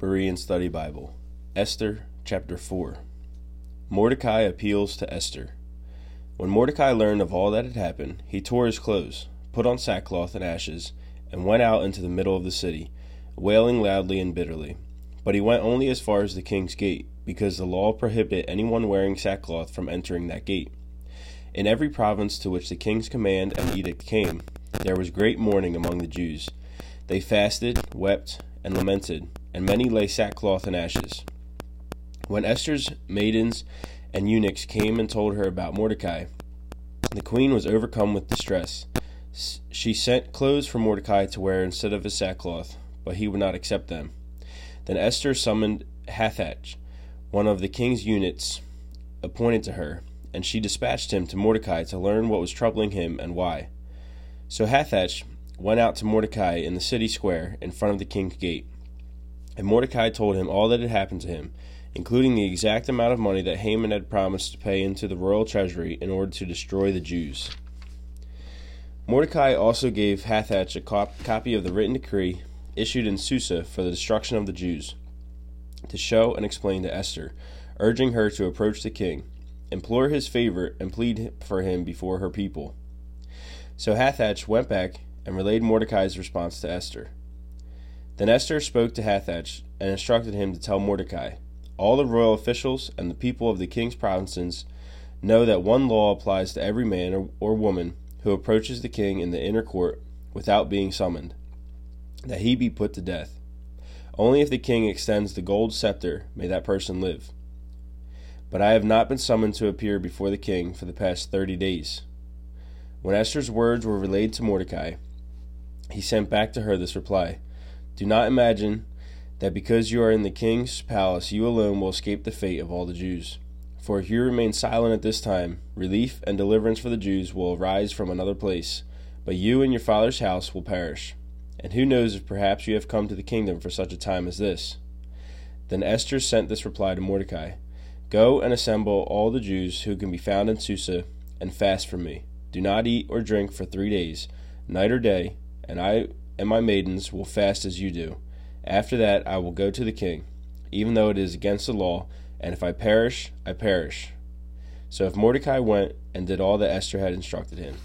Berean Study Bible, Esther chapter 4. Mordecai appeals to Esther. When Mordecai learned of all that had happened, he tore his clothes, put on sackcloth and ashes, and went out into the middle of the city, wailing loudly and bitterly. But he went only as far as the king's gate, because the law prohibited anyone wearing sackcloth from entering that gate. In every province to which the king's command and edict came, there was great mourning among the Jews. They fasted, wept, and lamented, and many lay sackcloth and ashes. When Esther's maidens and eunuchs came and told her about Mordecai, the queen was overcome with distress. She sent clothes for Mordecai to wear instead of his sackcloth, but he would not accept them. Then Esther summoned Hathach, one of the king's eunuchs, appointed to her, and she dispatched him to Mordecai to learn what was troubling him and why. So Hathach went out to Mordecai in the city square in front of the king's gate. And Mordecai told him all that had happened to him, including the exact amount of money that Haman had promised to pay into the royal treasury in order to destroy the Jews. Mordecai also gave Hathach a cop- copy of the written decree issued in Susa for the destruction of the Jews, to show and explain to Esther, urging her to approach the king, implore his favor, and plead for him before her people. So Hathach went back and relayed Mordecai's response to Esther. Then Esther spoke to Hathach and instructed him to tell Mordecai, All the royal officials and the people of the king's provinces know that one law applies to every man or, or woman who approaches the king in the inner court without being summoned, that he be put to death. Only if the king extends the gold scepter may that person live. But I have not been summoned to appear before the king for the past thirty days. When Esther's words were relayed to Mordecai, he sent back to her this reply Do not imagine that because you are in the king's palace, you alone will escape the fate of all the Jews. For if you remain silent at this time, relief and deliverance for the Jews will arise from another place, but you and your father's house will perish. And who knows if perhaps you have come to the kingdom for such a time as this? Then Esther sent this reply to Mordecai Go and assemble all the Jews who can be found in Susa, and fast for me. Do not eat or drink for three days, night or day, and I and my maidens will fast as you do. After that I will go to the king, even though it is against the law, and if I perish, I perish. So if Mordecai went and did all that Esther had instructed him.